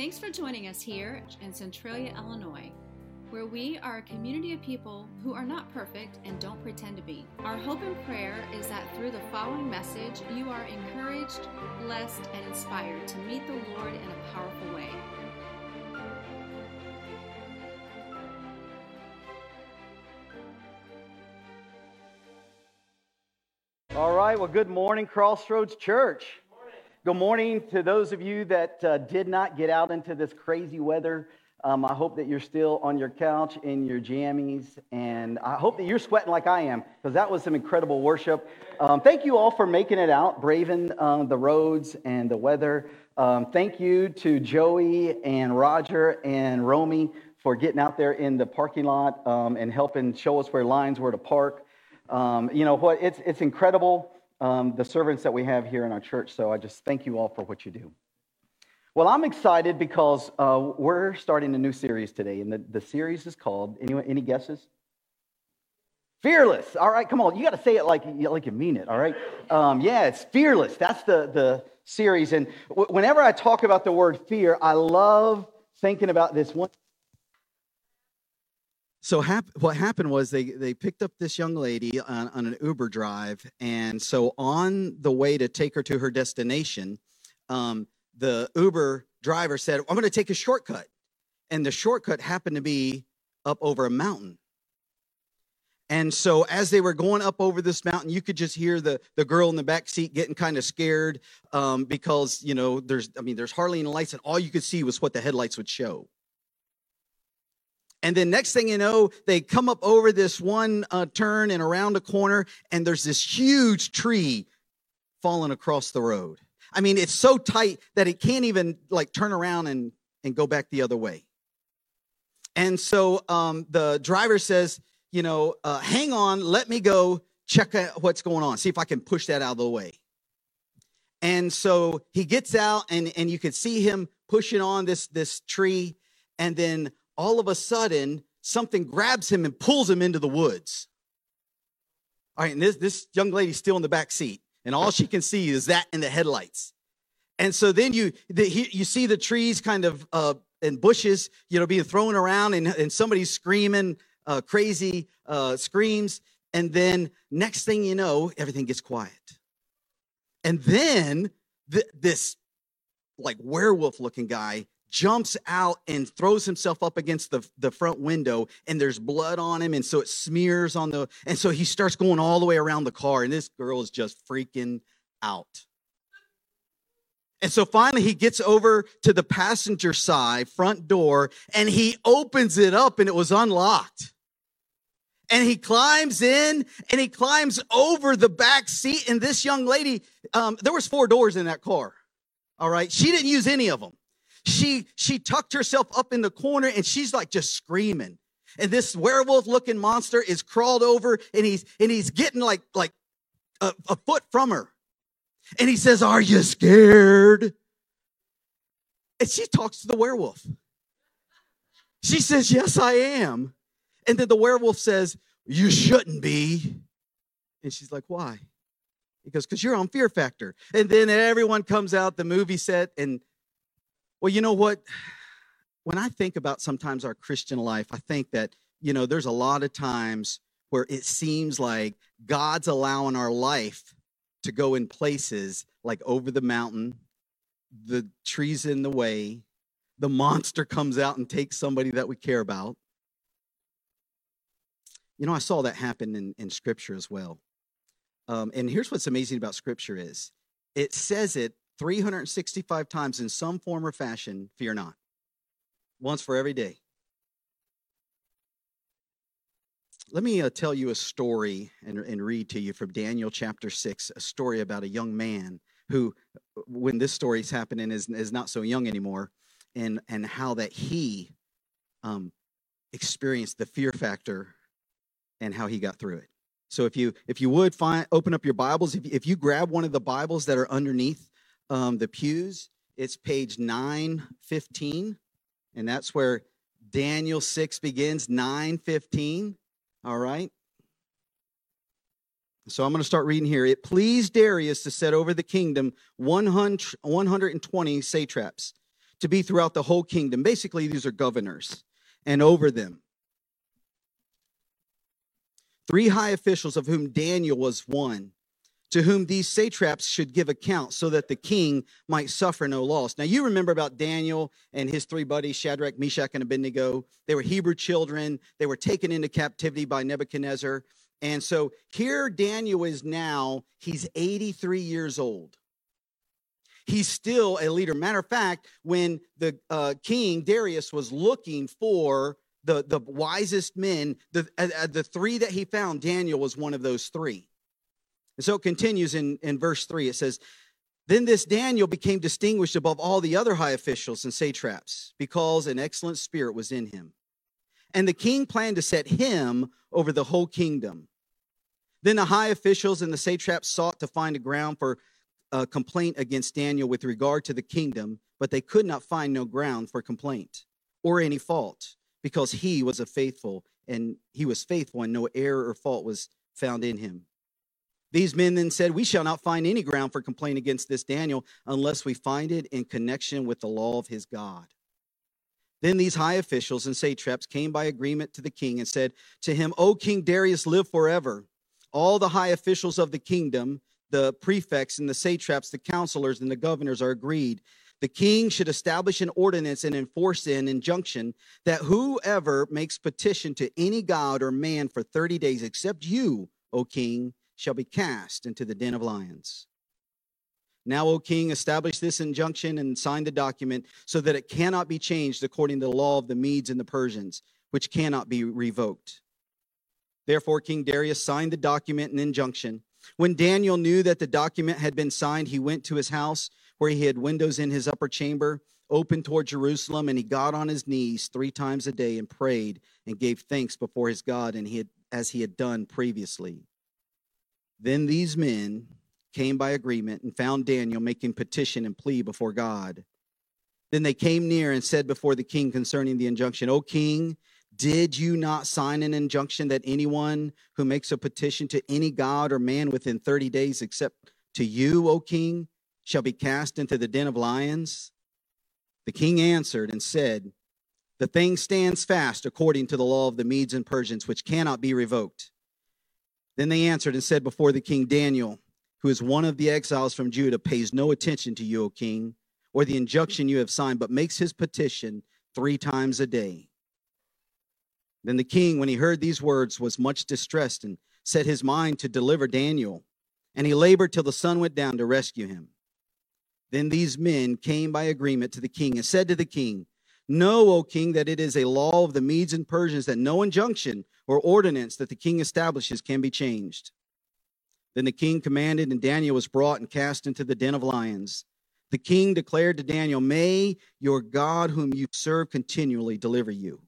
Thanks for joining us here in Centralia, Illinois, where we are a community of people who are not perfect and don't pretend to be. Our hope and prayer is that through the following message, you are encouraged, blessed, and inspired to meet the Lord in a powerful way. All right, well, good morning, Crossroads Church. Good morning to those of you that uh, did not get out into this crazy weather. Um, I hope that you're still on your couch in your jammies, and I hope that you're sweating like I am, because that was some incredible worship. Um, thank you all for making it out, braving uh, the roads and the weather. Um, thank you to Joey and Roger and Romy for getting out there in the parking lot um, and helping show us where lines were to park. Um, you know what? It's, it's incredible um, the servants that we have here in our church. So I just thank you all for what you do. Well, I'm excited because uh, we're starting a new series today, and the, the series is called, anyone, any guesses? Fearless. All right, come on. You got to say it like, like you mean it, all right? Um, yeah, it's fearless. That's the, the series. And w- whenever I talk about the word fear, I love thinking about this one so hap- what happened was they, they picked up this young lady on, on, an uber drive and so on the way to take her to her destination um, the uber driver said i'm going to take a shortcut and the shortcut happened to be up over a mountain. And so as they were going up over this mountain you could just hear the, the girl in the back seat getting kind of scared um, because you know there's i mean there's hardly any lights and all you could see was what the headlights would show and then next thing you know, they come up over this one uh, turn and around a corner, and there's this huge tree falling across the road. I mean, it's so tight that it can't even like turn around and, and go back the other way. And so um, the driver says, you know, uh, hang on, let me go check out what's going on, see if I can push that out of the way. And so he gets out, and, and you can see him pushing on this, this tree. And then all of a sudden something grabs him and pulls him into the woods. All right, and this, this young lady's still in the back seat, and all she can see is that in the headlights. And so then you the, you see the trees kind of uh, and bushes, you know, being thrown around, and, and somebody's screaming uh, crazy uh, screams. And then next thing you know, everything gets quiet. And then th- this like werewolf looking guy jumps out and throws himself up against the, the front window and there's blood on him and so it smears on the and so he starts going all the way around the car and this girl is just freaking out. And so finally he gets over to the passenger side front door and he opens it up and it was unlocked. And he climbs in and he climbs over the back seat and this young lady um, there was four doors in that car all right? She didn't use any of them she she tucked herself up in the corner and she's like just screaming. And this werewolf looking monster is crawled over and he's and he's getting like like a, a foot from her. And he says are you scared? And she talks to the werewolf. She says yes i am. And then the werewolf says you shouldn't be. And she's like why? He goes because you're on fear factor. And then everyone comes out the movie set and well, you know what? When I think about sometimes our Christian life, I think that, you know, there's a lot of times where it seems like God's allowing our life to go in places like over the mountain, the trees in the way, the monster comes out and takes somebody that we care about. You know, I saw that happen in, in Scripture as well. Um, and here's what's amazing about Scripture is it says it 365 times in some form or fashion, fear not. Once for every day. Let me uh, tell you a story and, and read to you from Daniel chapter 6, a story about a young man who, when this story is happening, is, is not so young anymore, and, and how that he um, experienced the fear factor and how he got through it. So if you if you would find open up your Bibles, if, if you grab one of the Bibles that are underneath um, the pews, it's page 915, and that's where Daniel 6 begins, 915. All right. So I'm going to start reading here. It pleased Darius to set over the kingdom 100, 120 satraps to be throughout the whole kingdom. Basically, these are governors and over them. Three high officials, of whom Daniel was one, to whom these satraps should give account so that the king might suffer no loss. Now, you remember about Daniel and his three buddies, Shadrach, Meshach, and Abednego. They were Hebrew children, they were taken into captivity by Nebuchadnezzar. And so here Daniel is now, he's 83 years old. He's still a leader. Matter of fact, when the uh, king Darius was looking for the, the wisest men, the, uh, uh, the three that he found, Daniel was one of those three. And so it continues in, in verse 3. It says, Then this Daniel became distinguished above all the other high officials and satraps because an excellent spirit was in him. And the king planned to set him over the whole kingdom. Then the high officials and the satraps sought to find a ground for a complaint against Daniel with regard to the kingdom, but they could not find no ground for complaint or any fault because he was a faithful and he was faithful and no error or fault was found in him. These men then said, We shall not find any ground for complaint against this Daniel unless we find it in connection with the law of his God. Then these high officials and satraps came by agreement to the king and said to him, O King Darius, live forever. All the high officials of the kingdom, the prefects and the satraps, the counselors and the governors are agreed. The king should establish an ordinance and enforce an injunction that whoever makes petition to any god or man for 30 days, except you, O king, shall be cast into the den of lions. Now, O king, establish this injunction and sign the document so that it cannot be changed according to the law of the Medes and the Persians, which cannot be revoked. Therefore, King Darius signed the document and injunction. When Daniel knew that the document had been signed, he went to his house where he had windows in his upper chamber open toward Jerusalem, and he got on his knees three times a day and prayed and gave thanks before his God, and he had, as he had done previously. Then these men came by agreement and found Daniel making petition and plea before God. Then they came near and said before the king concerning the injunction, O king, did you not sign an injunction that anyone who makes a petition to any god or man within 30 days, except to you, O king, shall be cast into the den of lions? The king answered and said, The thing stands fast according to the law of the Medes and Persians, which cannot be revoked. Then they answered and said before the king, Daniel, who is one of the exiles from Judah, pays no attention to you, O king, or the injunction you have signed, but makes his petition three times a day. Then the king, when he heard these words, was much distressed and set his mind to deliver Daniel. And he labored till the sun went down to rescue him. Then these men came by agreement to the king and said to the king, Know, O king, that it is a law of the Medes and Persians that no injunction or ordinance that the king establishes can be changed. Then the king commanded, and Daniel was brought and cast into the den of lions. The king declared to Daniel, May your God, whom you serve continually, deliver you.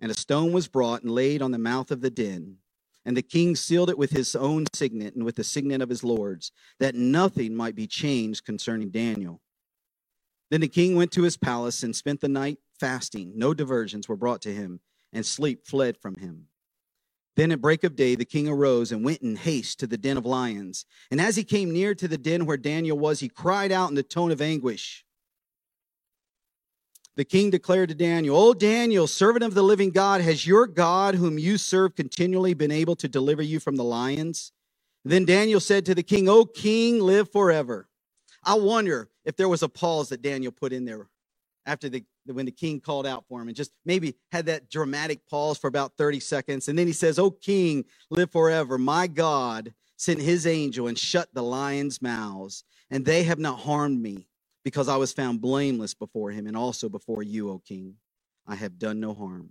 And a stone was brought and laid on the mouth of the den. And the king sealed it with his own signet and with the signet of his lords, that nothing might be changed concerning Daniel. Then the king went to his palace and spent the night fasting. No diversions were brought to him, and sleep fled from him. Then at break of day, the king arose and went in haste to the den of lions. And as he came near to the den where Daniel was, he cried out in a tone of anguish. The king declared to Daniel, O Daniel, servant of the living God, has your God, whom you serve continually, been able to deliver you from the lions? Then Daniel said to the king, O king, live forever. I wonder if there was a pause that Daniel put in there after the when the king called out for him and just maybe had that dramatic pause for about 30 seconds. And then he says oh king live forever. My god sent his angel and shut the lions mouths and they have not harmed me because i was found blameless before him and also before you o king. I have done no harm.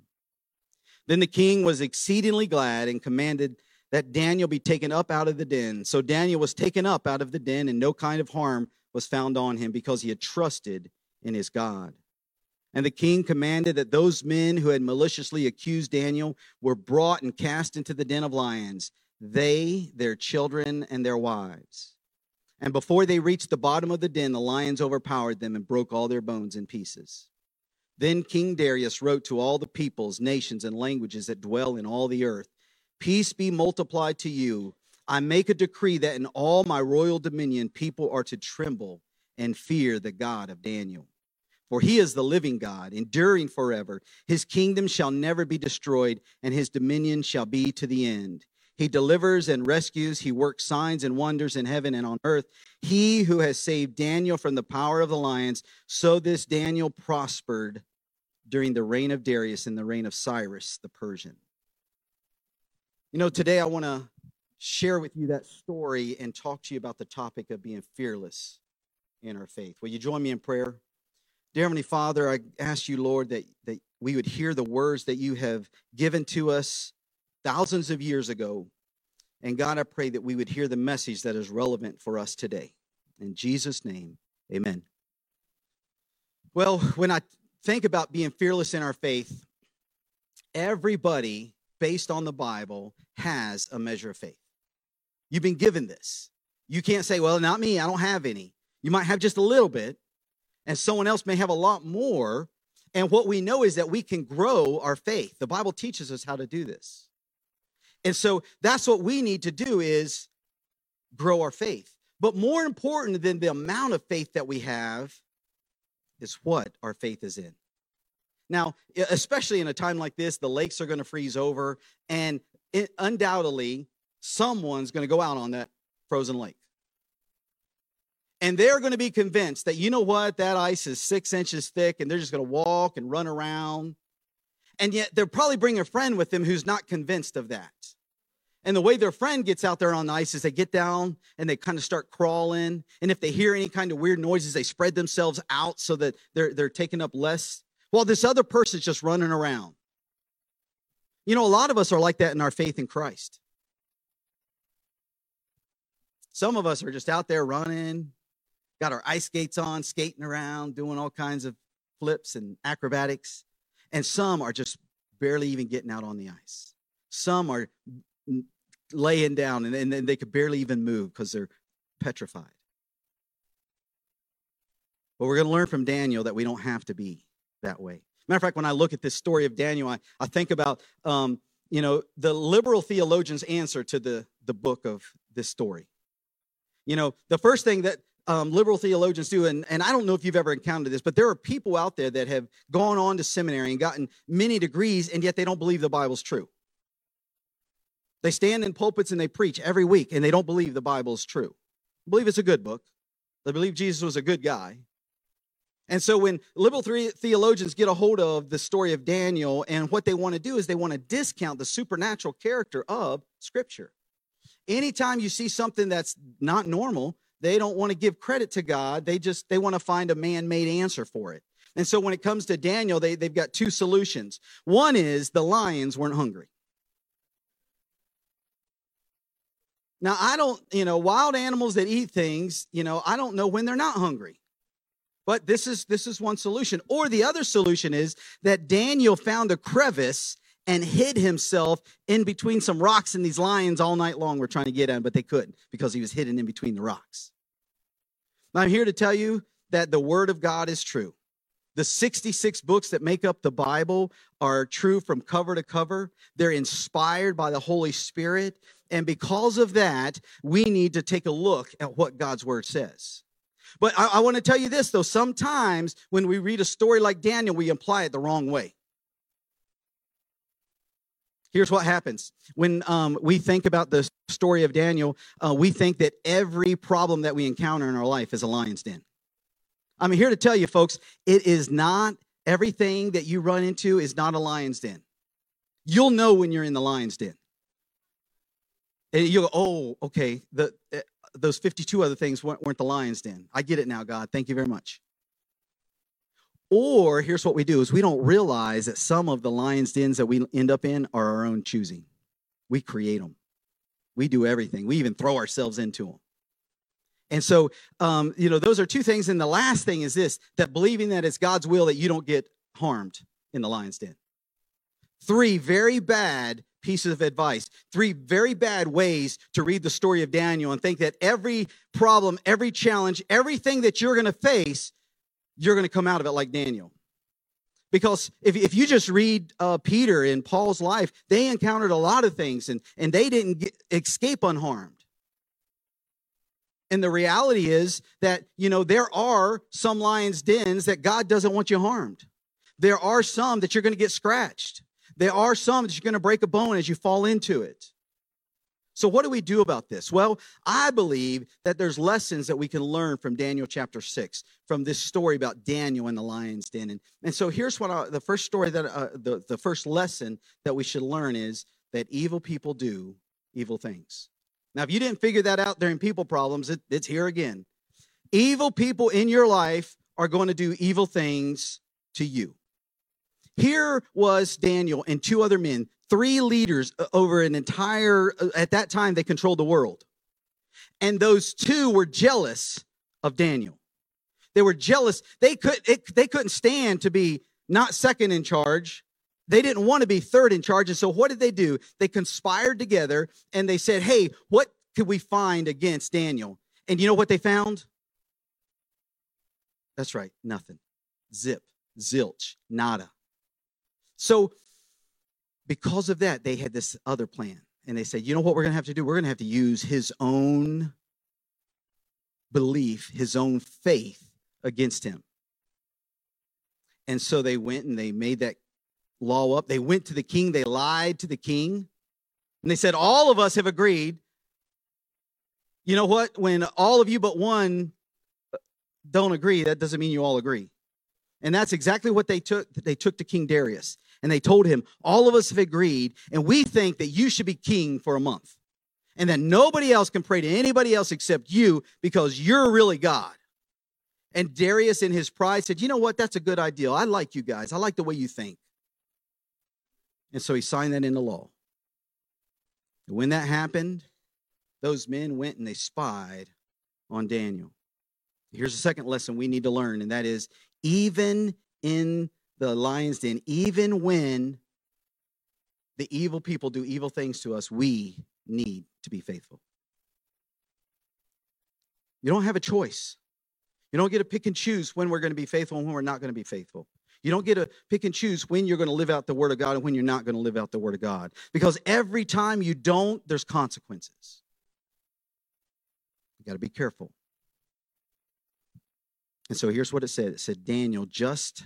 Then the king was exceedingly glad and commanded that daniel be taken up out of the den. So daniel was taken up out of the den and no kind of harm was found on him because he had trusted in his God. And the king commanded that those men who had maliciously accused Daniel were brought and cast into the den of lions, they, their children, and their wives. And before they reached the bottom of the den, the lions overpowered them and broke all their bones in pieces. Then King Darius wrote to all the peoples, nations, and languages that dwell in all the earth Peace be multiplied to you I make a decree that in all my royal dominion people are to tremble and fear the God of Daniel. For he is the living God, enduring forever. His kingdom shall never be destroyed, and his dominion shall be to the end. He delivers and rescues. He works signs and wonders in heaven and on earth. He who has saved Daniel from the power of the lions, so this Daniel prospered during the reign of Darius and the reign of Cyrus the Persian. You know, today I want to share with you that story and talk to you about the topic of being fearless in our faith. Will you join me in prayer? Dear Heavenly Father, I ask you, Lord, that, that we would hear the words that you have given to us thousands of years ago. And God, I pray that we would hear the message that is relevant for us today. In Jesus' name, amen. Well, when I think about being fearless in our faith, everybody, based on the Bible, has a measure of faith. You've been given this. You can't say, well, not me, I don't have any. You might have just a little bit, and someone else may have a lot more. And what we know is that we can grow our faith. The Bible teaches us how to do this. And so that's what we need to do is grow our faith. But more important than the amount of faith that we have is what our faith is in. Now, especially in a time like this, the lakes are going to freeze over, and it, undoubtedly, someone's going to go out on that frozen lake. And they're going to be convinced that, you know what, that ice is six inches thick and they're just going to walk and run around. And yet they'll probably bring a friend with them who's not convinced of that. And the way their friend gets out there on the ice is they get down and they kind of start crawling. And if they hear any kind of weird noises, they spread themselves out so that they're, they're taking up less. While this other person's just running around. You know, a lot of us are like that in our faith in Christ. Some of us are just out there running, got our ice skates on, skating around, doing all kinds of flips and acrobatics. And some are just barely even getting out on the ice. Some are laying down and, and, they could barely even move because they're petrified. But we're going to learn from Daniel that we don't have to be that way. Matter of fact, when I look at this story of Daniel, I, I think about um, you know the liberal theologians' answer to the the book of this story. You know, the first thing that um, liberal theologians do, and, and I don't know if you've ever encountered this, but there are people out there that have gone on to seminary and gotten many degrees, and yet they don't believe the Bible's true. They stand in pulpits and they preach every week, and they don't believe the Bible is true. They believe it's a good book. They believe Jesus was a good guy. And so when liberal theologians get a hold of the story of Daniel, and what they want to do is they want to discount the supernatural character of Scripture. Anytime you see something that's not normal, they don't want to give credit to God. They just they want to find a man-made answer for it. And so when it comes to Daniel, they, they've got two solutions. One is the lions weren't hungry. Now, I don't, you know, wild animals that eat things, you know, I don't know when they're not hungry. But this is this is one solution. Or the other solution is that Daniel found a crevice and hid himself in between some rocks and these lions all night long were trying to get at him, but they couldn't because he was hidden in between the rocks. Now, I'm here to tell you that the Word of God is true. The 66 books that make up the Bible are true from cover to cover. They're inspired by the Holy Spirit. And because of that, we need to take a look at what God's Word says. But I, I want to tell you this, though. Sometimes when we read a story like Daniel, we imply it the wrong way. Here's what happens when um, we think about the story of Daniel, uh, we think that every problem that we encounter in our life is a lion's den. I'm here to tell you, folks, it is not everything that you run into is not a lion's den. You'll know when you're in the lion's den. And you'll go, oh, okay, the, uh, those 52 other things weren't, weren't the lion's den. I get it now, God. Thank you very much. Or here's what we do is we don't realize that some of the lion's dens that we end up in are our own choosing. We create them. We do everything. We even throw ourselves into them. And so, um, you know, those are two things. And the last thing is this that believing that it's God's will that you don't get harmed in the lion's den. Three very bad pieces of advice, three very bad ways to read the story of Daniel and think that every problem, every challenge, everything that you're going to face you're going to come out of it like Daniel. Because if, if you just read uh, Peter and Paul's life, they encountered a lot of things and, and they didn't get, escape unharmed. And the reality is that, you know, there are some lions' dens that God doesn't want you harmed. There are some that you're going to get scratched. There are some that you're going to break a bone as you fall into it. So, what do we do about this? Well, I believe that there's lessons that we can learn from Daniel chapter 6, from this story about Daniel and the lion's den. And, and so, here's what I, the first story that, uh, the, the first lesson that we should learn is that evil people do evil things. Now, if you didn't figure that out during people problems, it, it's here again. Evil people in your life are going to do evil things to you. Here was Daniel and two other men, three leaders uh, over an entire, uh, at that time, they controlled the world. And those two were jealous of Daniel. They were jealous. They, could, it, they couldn't stand to be not second in charge. They didn't want to be third in charge. And so what did they do? They conspired together and they said, hey, what could we find against Daniel? And you know what they found? That's right, nothing. Zip, zilch, nada. So, because of that, they had this other plan. And they said, you know what we're going to have to do? We're going to have to use his own belief, his own faith against him. And so they went and they made that law up. They went to the king, they lied to the king, and they said, All of us have agreed. You know what? When all of you but one uh, don't agree, that doesn't mean you all agree. And that's exactly what they took they took to King Darius. And they told him, All of us have agreed, and we think that you should be king for a month. And that nobody else can pray to anybody else except you because you're really God. And Darius, in his pride, said, You know what? That's a good idea. I like you guys. I like the way you think. And so he signed that into law. And when that happened, those men went and they spied on Daniel. Here's a second lesson we need to learn, and that is even in the lion's den, even when the evil people do evil things to us, we need to be faithful. You don't have a choice. You don't get to pick and choose when we're going to be faithful and when we're not going to be faithful. You don't get to pick and choose when you're going to live out the word of God and when you're not going to live out the word of God. Because every time you don't, there's consequences. You got to be careful. And so here's what it said it said, Daniel, just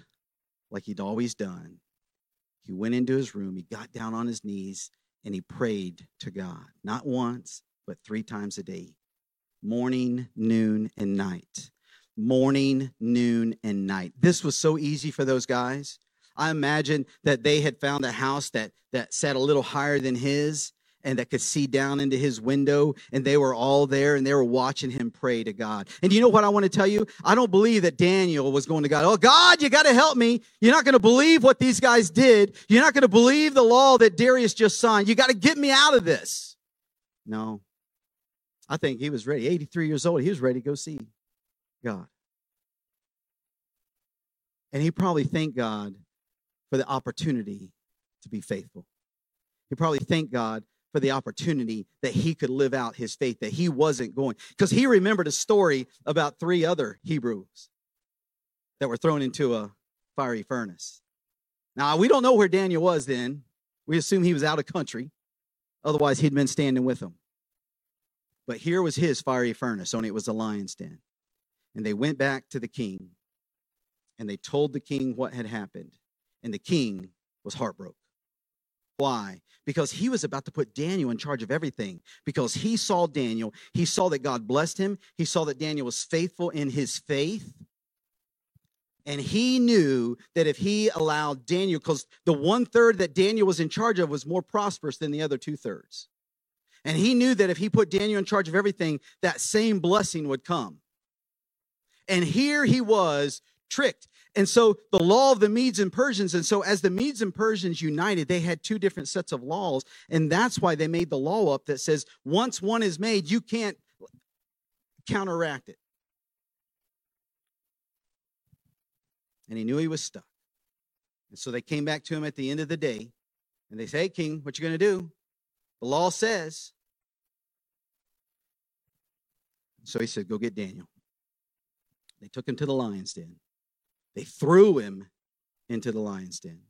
like he'd always done, he went into his room, he got down on his knees, and he prayed to God, not once, but three times a day morning, noon, and night morning, noon, and night. This was so easy for those guys. I imagine that they had found a house that that sat a little higher than his and that could see down into his window and they were all there and they were watching him pray to God. And you know what I want to tell you? I don't believe that Daniel was going to God, "Oh God, you got to help me. You're not going to believe what these guys did. You're not going to believe the law that Darius just signed. You got to get me out of this." No. I think he was ready. 83 years old, he was ready to go see God. And he probably thanked God for the opportunity to be faithful. He probably thanked God for the opportunity that he could live out his faith, that he wasn't going. Because he remembered a story about three other Hebrews that were thrown into a fiery furnace. Now, we don't know where Daniel was then. We assume he was out of country. Otherwise, he'd been standing with them. But here was his fiery furnace, only it was a lion's den. And they went back to the king and they told the king what had happened. And the king was heartbroken. Why? Because he was about to put Daniel in charge of everything. Because he saw Daniel, he saw that God blessed him, he saw that Daniel was faithful in his faith. And he knew that if he allowed Daniel, because the one third that Daniel was in charge of was more prosperous than the other two thirds. And he knew that if he put Daniel in charge of everything, that same blessing would come. And here he was tricked. And so the law of the Medes and Persians, and so as the Medes and Persians united, they had two different sets of laws. And that's why they made the law up that says once one is made, you can't counteract it. And he knew he was stuck. And so they came back to him at the end of the day and they say, Hey, King, what you to do? The law says. So he said, Go get Daniel. They took him to the lion's den. They threw him into the lion's den.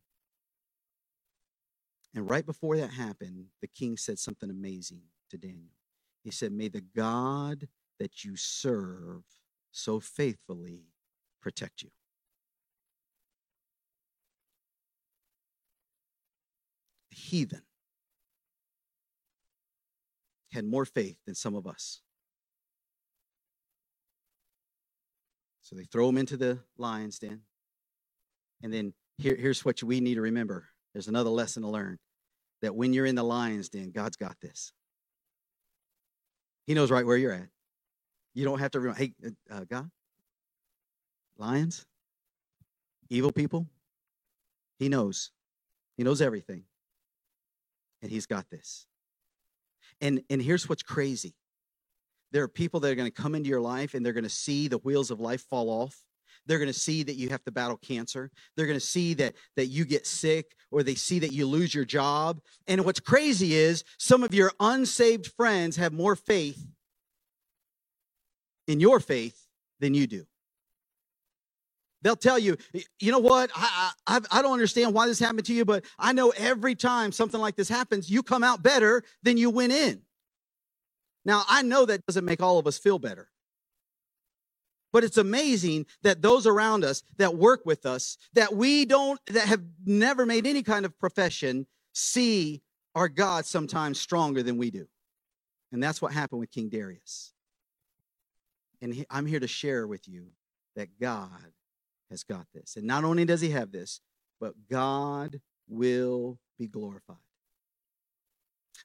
And right before that happened, the king said something amazing to Daniel. He said, May the God that you serve so faithfully protect you. The heathen had more faith than some of us. So they throw him into the lion's den. And then here, here's what we need to remember there's another lesson to learn that when you're in the lion's den, God's got this. He knows right where you're at. You don't have to remember, hey, uh, uh, God, lions, evil people, He knows. He knows everything. And He's got this. And, and here's what's crazy there are people that are going to come into your life and they're going to see the wheels of life fall off they're going to see that you have to battle cancer they're going to see that that you get sick or they see that you lose your job and what's crazy is some of your unsaved friends have more faith in your faith than you do They'll tell you, you know what? I, I, I don't understand why this happened to you, but I know every time something like this happens, you come out better than you went in. Now, I know that doesn't make all of us feel better. But it's amazing that those around us that work with us, that we don't, that have never made any kind of profession, see our God sometimes stronger than we do. And that's what happened with King Darius. And I'm here to share with you that God has got this. And not only does he have this, but God will be glorified.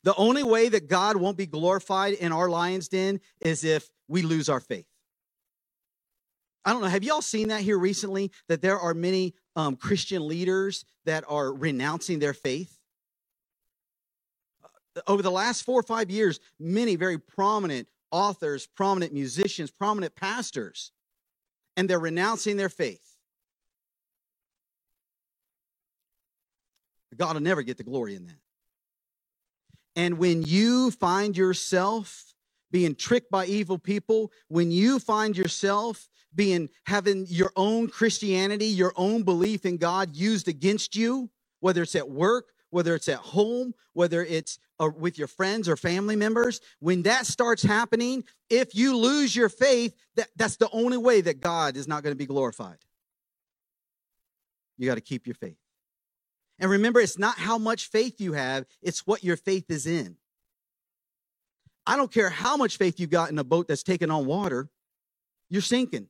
The only way that God won't be glorified in our lion's den is if we lose our faith. I don't know. Have y'all seen that here recently? That there are many um, Christian leaders that are renouncing their faith? Uh, over the last four or five years, many very prominent authors, prominent musicians, prominent pastors, and they're renouncing their faith. God will never get the glory in that. And when you find yourself being tricked by evil people, when you find yourself being having your own Christianity, your own belief in God used against you, whether it's at work, whether it's at home, whether it's uh, with your friends or family members, when that starts happening, if you lose your faith, that, that's the only way that God is not going to be glorified. You got to keep your faith. And remember, it's not how much faith you have, it's what your faith is in. I don't care how much faith you got in a boat that's taking on water, you're sinking.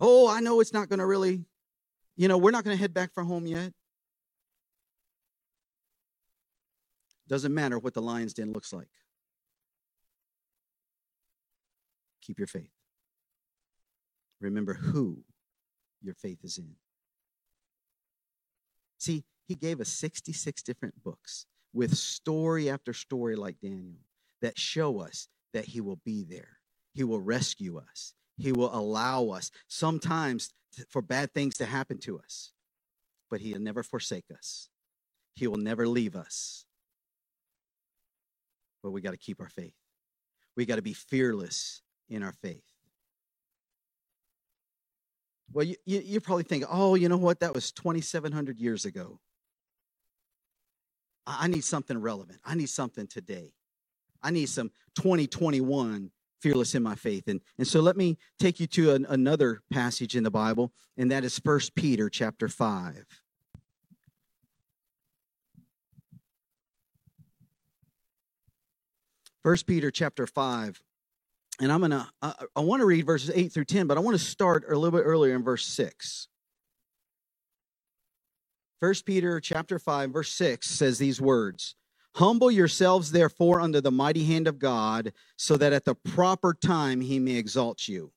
Oh, I know it's not going to really, you know, we're not going to head back for home yet. Doesn't matter what the lion's den looks like. Keep your faith. Remember who your faith is in. See, he gave us 66 different books with story after story like Daniel that show us that he will be there. He will rescue us. He will allow us sometimes for bad things to happen to us, but he'll never forsake us. He will never leave us. But we got to keep our faith. We got to be fearless in our faith. Well, you, you, you probably think, oh, you know what? That was 2,700 years ago. I need something relevant. I need something today. I need some 2021 fearless in my faith. And, and so let me take you to an, another passage in the Bible, and that is First Peter chapter 5. First Peter chapter 5 and I'm gonna I, I want to read verses 8 through 10, but I want to start a little bit earlier in verse 6. First Peter chapter 5, verse 6 says these words Humble yourselves, therefore, under the mighty hand of God, so that at the proper time he may exalt you.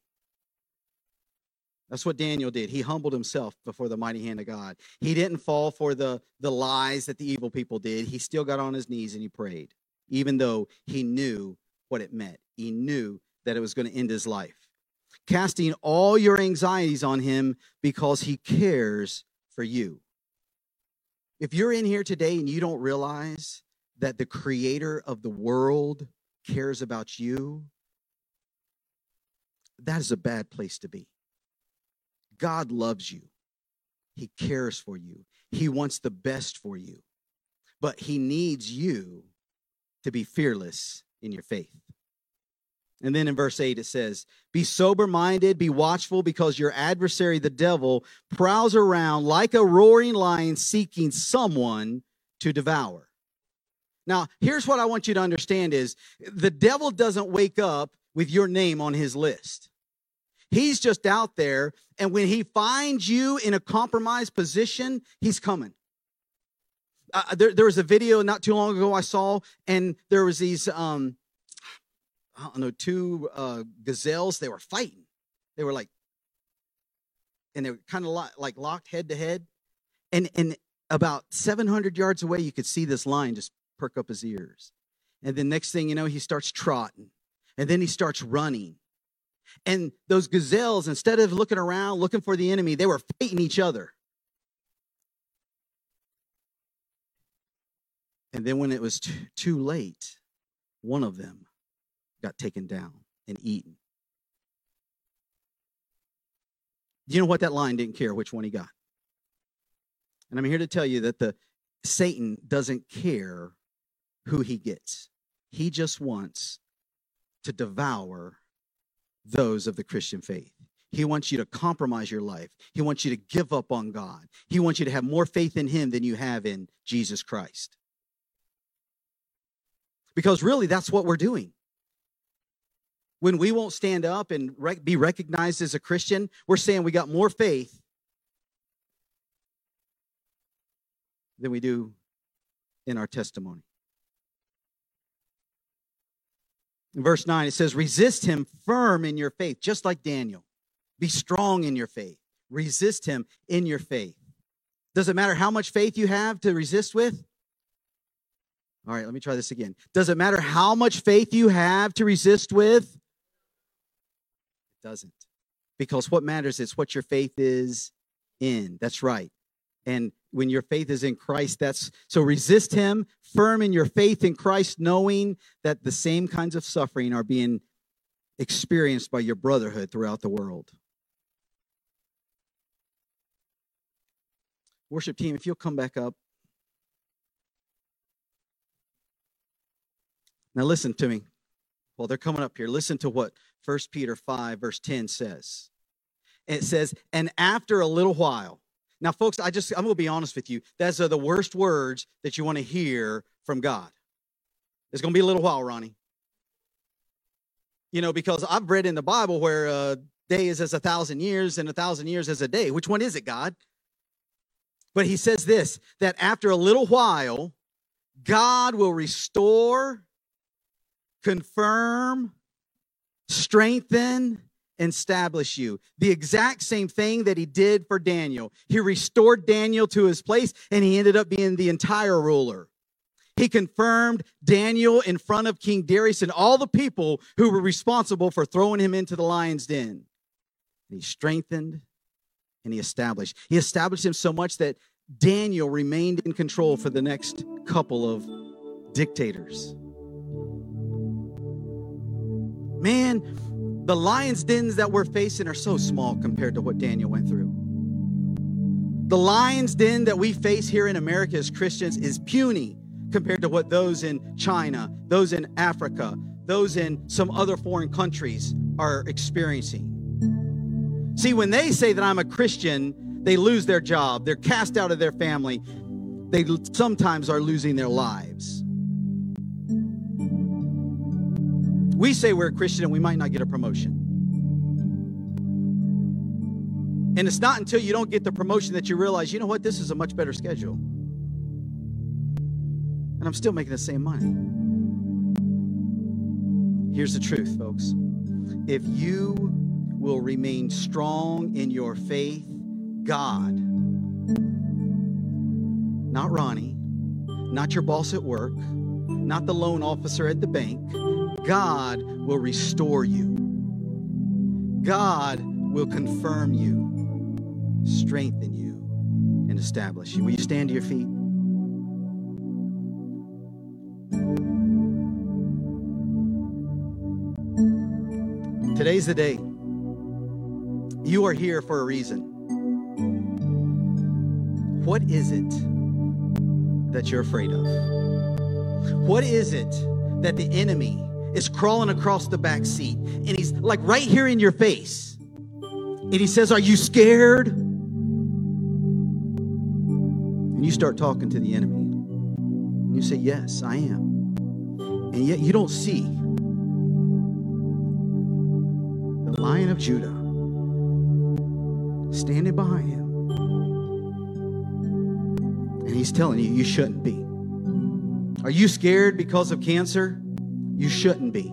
That's what Daniel did. He humbled himself before the mighty hand of God. He didn't fall for the, the lies that the evil people did. He still got on his knees and he prayed, even though he knew what it meant. He knew that it was going to end his life. Casting all your anxieties on him because he cares for you. If you're in here today and you don't realize that the creator of the world cares about you, that is a bad place to be. God loves you. He cares for you. He wants the best for you. But he needs you to be fearless in your faith. And then in verse 8 it says, Be sober minded, be watchful, because your adversary, the devil, prowls around like a roaring lion seeking someone to devour. Now, here's what I want you to understand is the devil doesn't wake up with your name on his list. He's just out there, and when he finds you in a compromised position, he's coming. Uh, there, there was a video not too long ago I saw, and there was these um, I don't know, two uh, gazelles. They were fighting. They were like, and they were kind of lo- like locked head to head. And and about 700 yards away, you could see this lion just perk up his ears. And then next thing you know, he starts trotting, and then he starts running. And those gazelles, instead of looking around looking for the enemy, they were fighting each other. And then when it was t- too late, one of them got taken down and eaten. You know what? That lion didn't care which one he got. And I'm here to tell you that the Satan doesn't care who he gets. He just wants to devour those of the Christian faith. He wants you to compromise your life. He wants you to give up on God. He wants you to have more faith in him than you have in Jesus Christ. Because really, that's what we're doing when we won't stand up and rec- be recognized as a Christian, we're saying we got more faith than we do in our testimony. In verse 9, it says, Resist him firm in your faith, just like Daniel. Be strong in your faith. Resist him in your faith. Does it matter how much faith you have to resist with? All right, let me try this again. Does it matter how much faith you have to resist with? Doesn't. Because what matters is what your faith is in. That's right. And when your faith is in Christ, that's so resist him, firm in your faith in Christ, knowing that the same kinds of suffering are being experienced by your brotherhood throughout the world. Worship team, if you'll come back up. Now, listen to me. Well, they're coming up here. Listen to what 1 Peter 5, verse 10 says. it says, and after a little while. Now, folks, I just, I'm going to be honest with you. Those are the worst words that you want to hear from God. It's going to be a little while, Ronnie. You know, because I've read in the Bible where a day is as a thousand years and a thousand years as a day. Which one is it, God? But he says this that after a little while, God will restore, confirm, strengthen, and establish you. The exact same thing that he did for Daniel. He restored Daniel to his place, and he ended up being the entire ruler. He confirmed Daniel in front of King Darius and all the people who were responsible for throwing him into the lion's den. he strengthened and he established. He established him so much that Daniel remained in control for the next couple of dictators. Man, the lion's dens that we're facing are so small compared to what Daniel went through. The lion's den that we face here in America as Christians is puny compared to what those in China, those in Africa, those in some other foreign countries are experiencing. See, when they say that I'm a Christian, they lose their job, they're cast out of their family, they sometimes are losing their lives. We say we're a Christian and we might not get a promotion. And it's not until you don't get the promotion that you realize, you know what, this is a much better schedule. And I'm still making the same money. Here's the truth, folks. If you will remain strong in your faith, God, not Ronnie, not your boss at work, not the loan officer at the bank, God will restore you. God will confirm you, strengthen you, and establish you. Will you stand to your feet? Today's the day. You are here for a reason. What is it that you're afraid of? What is it that the enemy is crawling across the back seat and he's like right here in your face. And he says, Are you scared? And you start talking to the enemy. And you say, Yes, I am. And yet you don't see the lion of Judah standing behind him. And he's telling you, you shouldn't be. Are you scared because of cancer? You shouldn't be.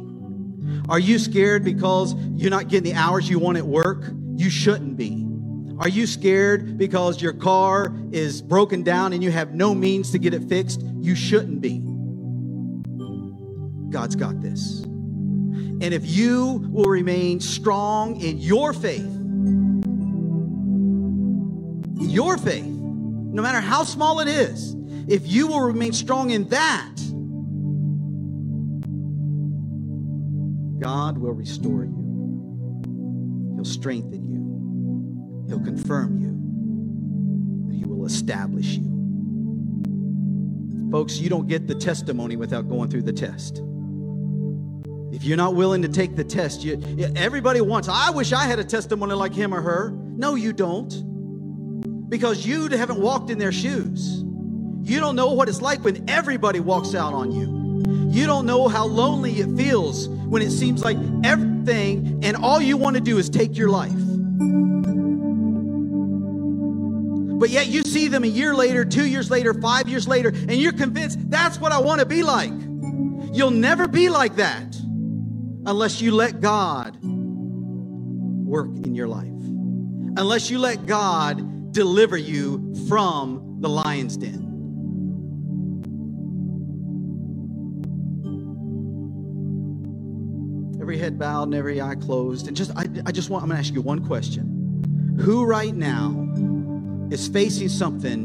Are you scared because you're not getting the hours you want at work? You shouldn't be. Are you scared because your car is broken down and you have no means to get it fixed? You shouldn't be. God's got this. And if you will remain strong in your faith, your faith, no matter how small it is, if you will remain strong in that, God will restore you. He'll strengthen you. He'll confirm you. He will establish you. Folks, you don't get the testimony without going through the test. If you're not willing to take the test, you, everybody wants, I wish I had a testimony like him or her. No, you don't. Because you haven't walked in their shoes. You don't know what it's like when everybody walks out on you. You don't know how lonely it feels when it seems like everything and all you want to do is take your life. But yet you see them a year later, two years later, five years later, and you're convinced that's what I want to be like. You'll never be like that unless you let God work in your life, unless you let God deliver you from the lion's den. Every head bowed and every eye closed. And just, I, I just want, I'm going to ask you one question. Who right now is facing something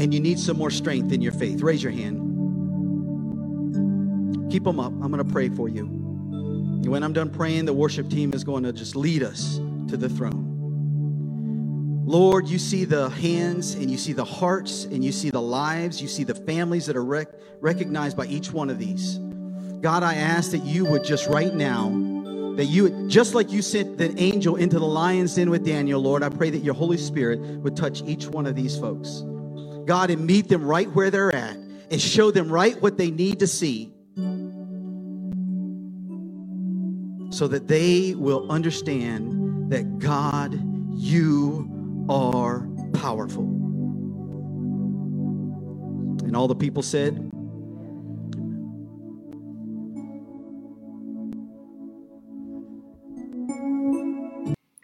and you need some more strength in your faith? Raise your hand. Keep them up. I'm going to pray for you. And when I'm done praying, the worship team is going to just lead us to the throne. Lord, you see the hands and you see the hearts and you see the lives, you see the families that are rec- recognized by each one of these. God, I ask that you would just right now, that you would, just like you sent the angel into the lion's den with Daniel, Lord, I pray that your Holy Spirit would touch each one of these folks. God, and meet them right where they're at and show them right what they need to see so that they will understand that God, you are powerful. And all the people said,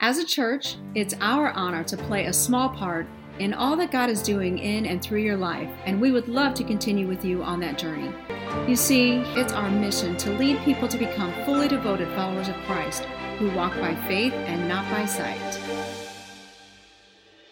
As a church, it's our honor to play a small part in all that God is doing in and through your life, and we would love to continue with you on that journey. You see, it's our mission to lead people to become fully devoted followers of Christ who walk by faith and not by sight.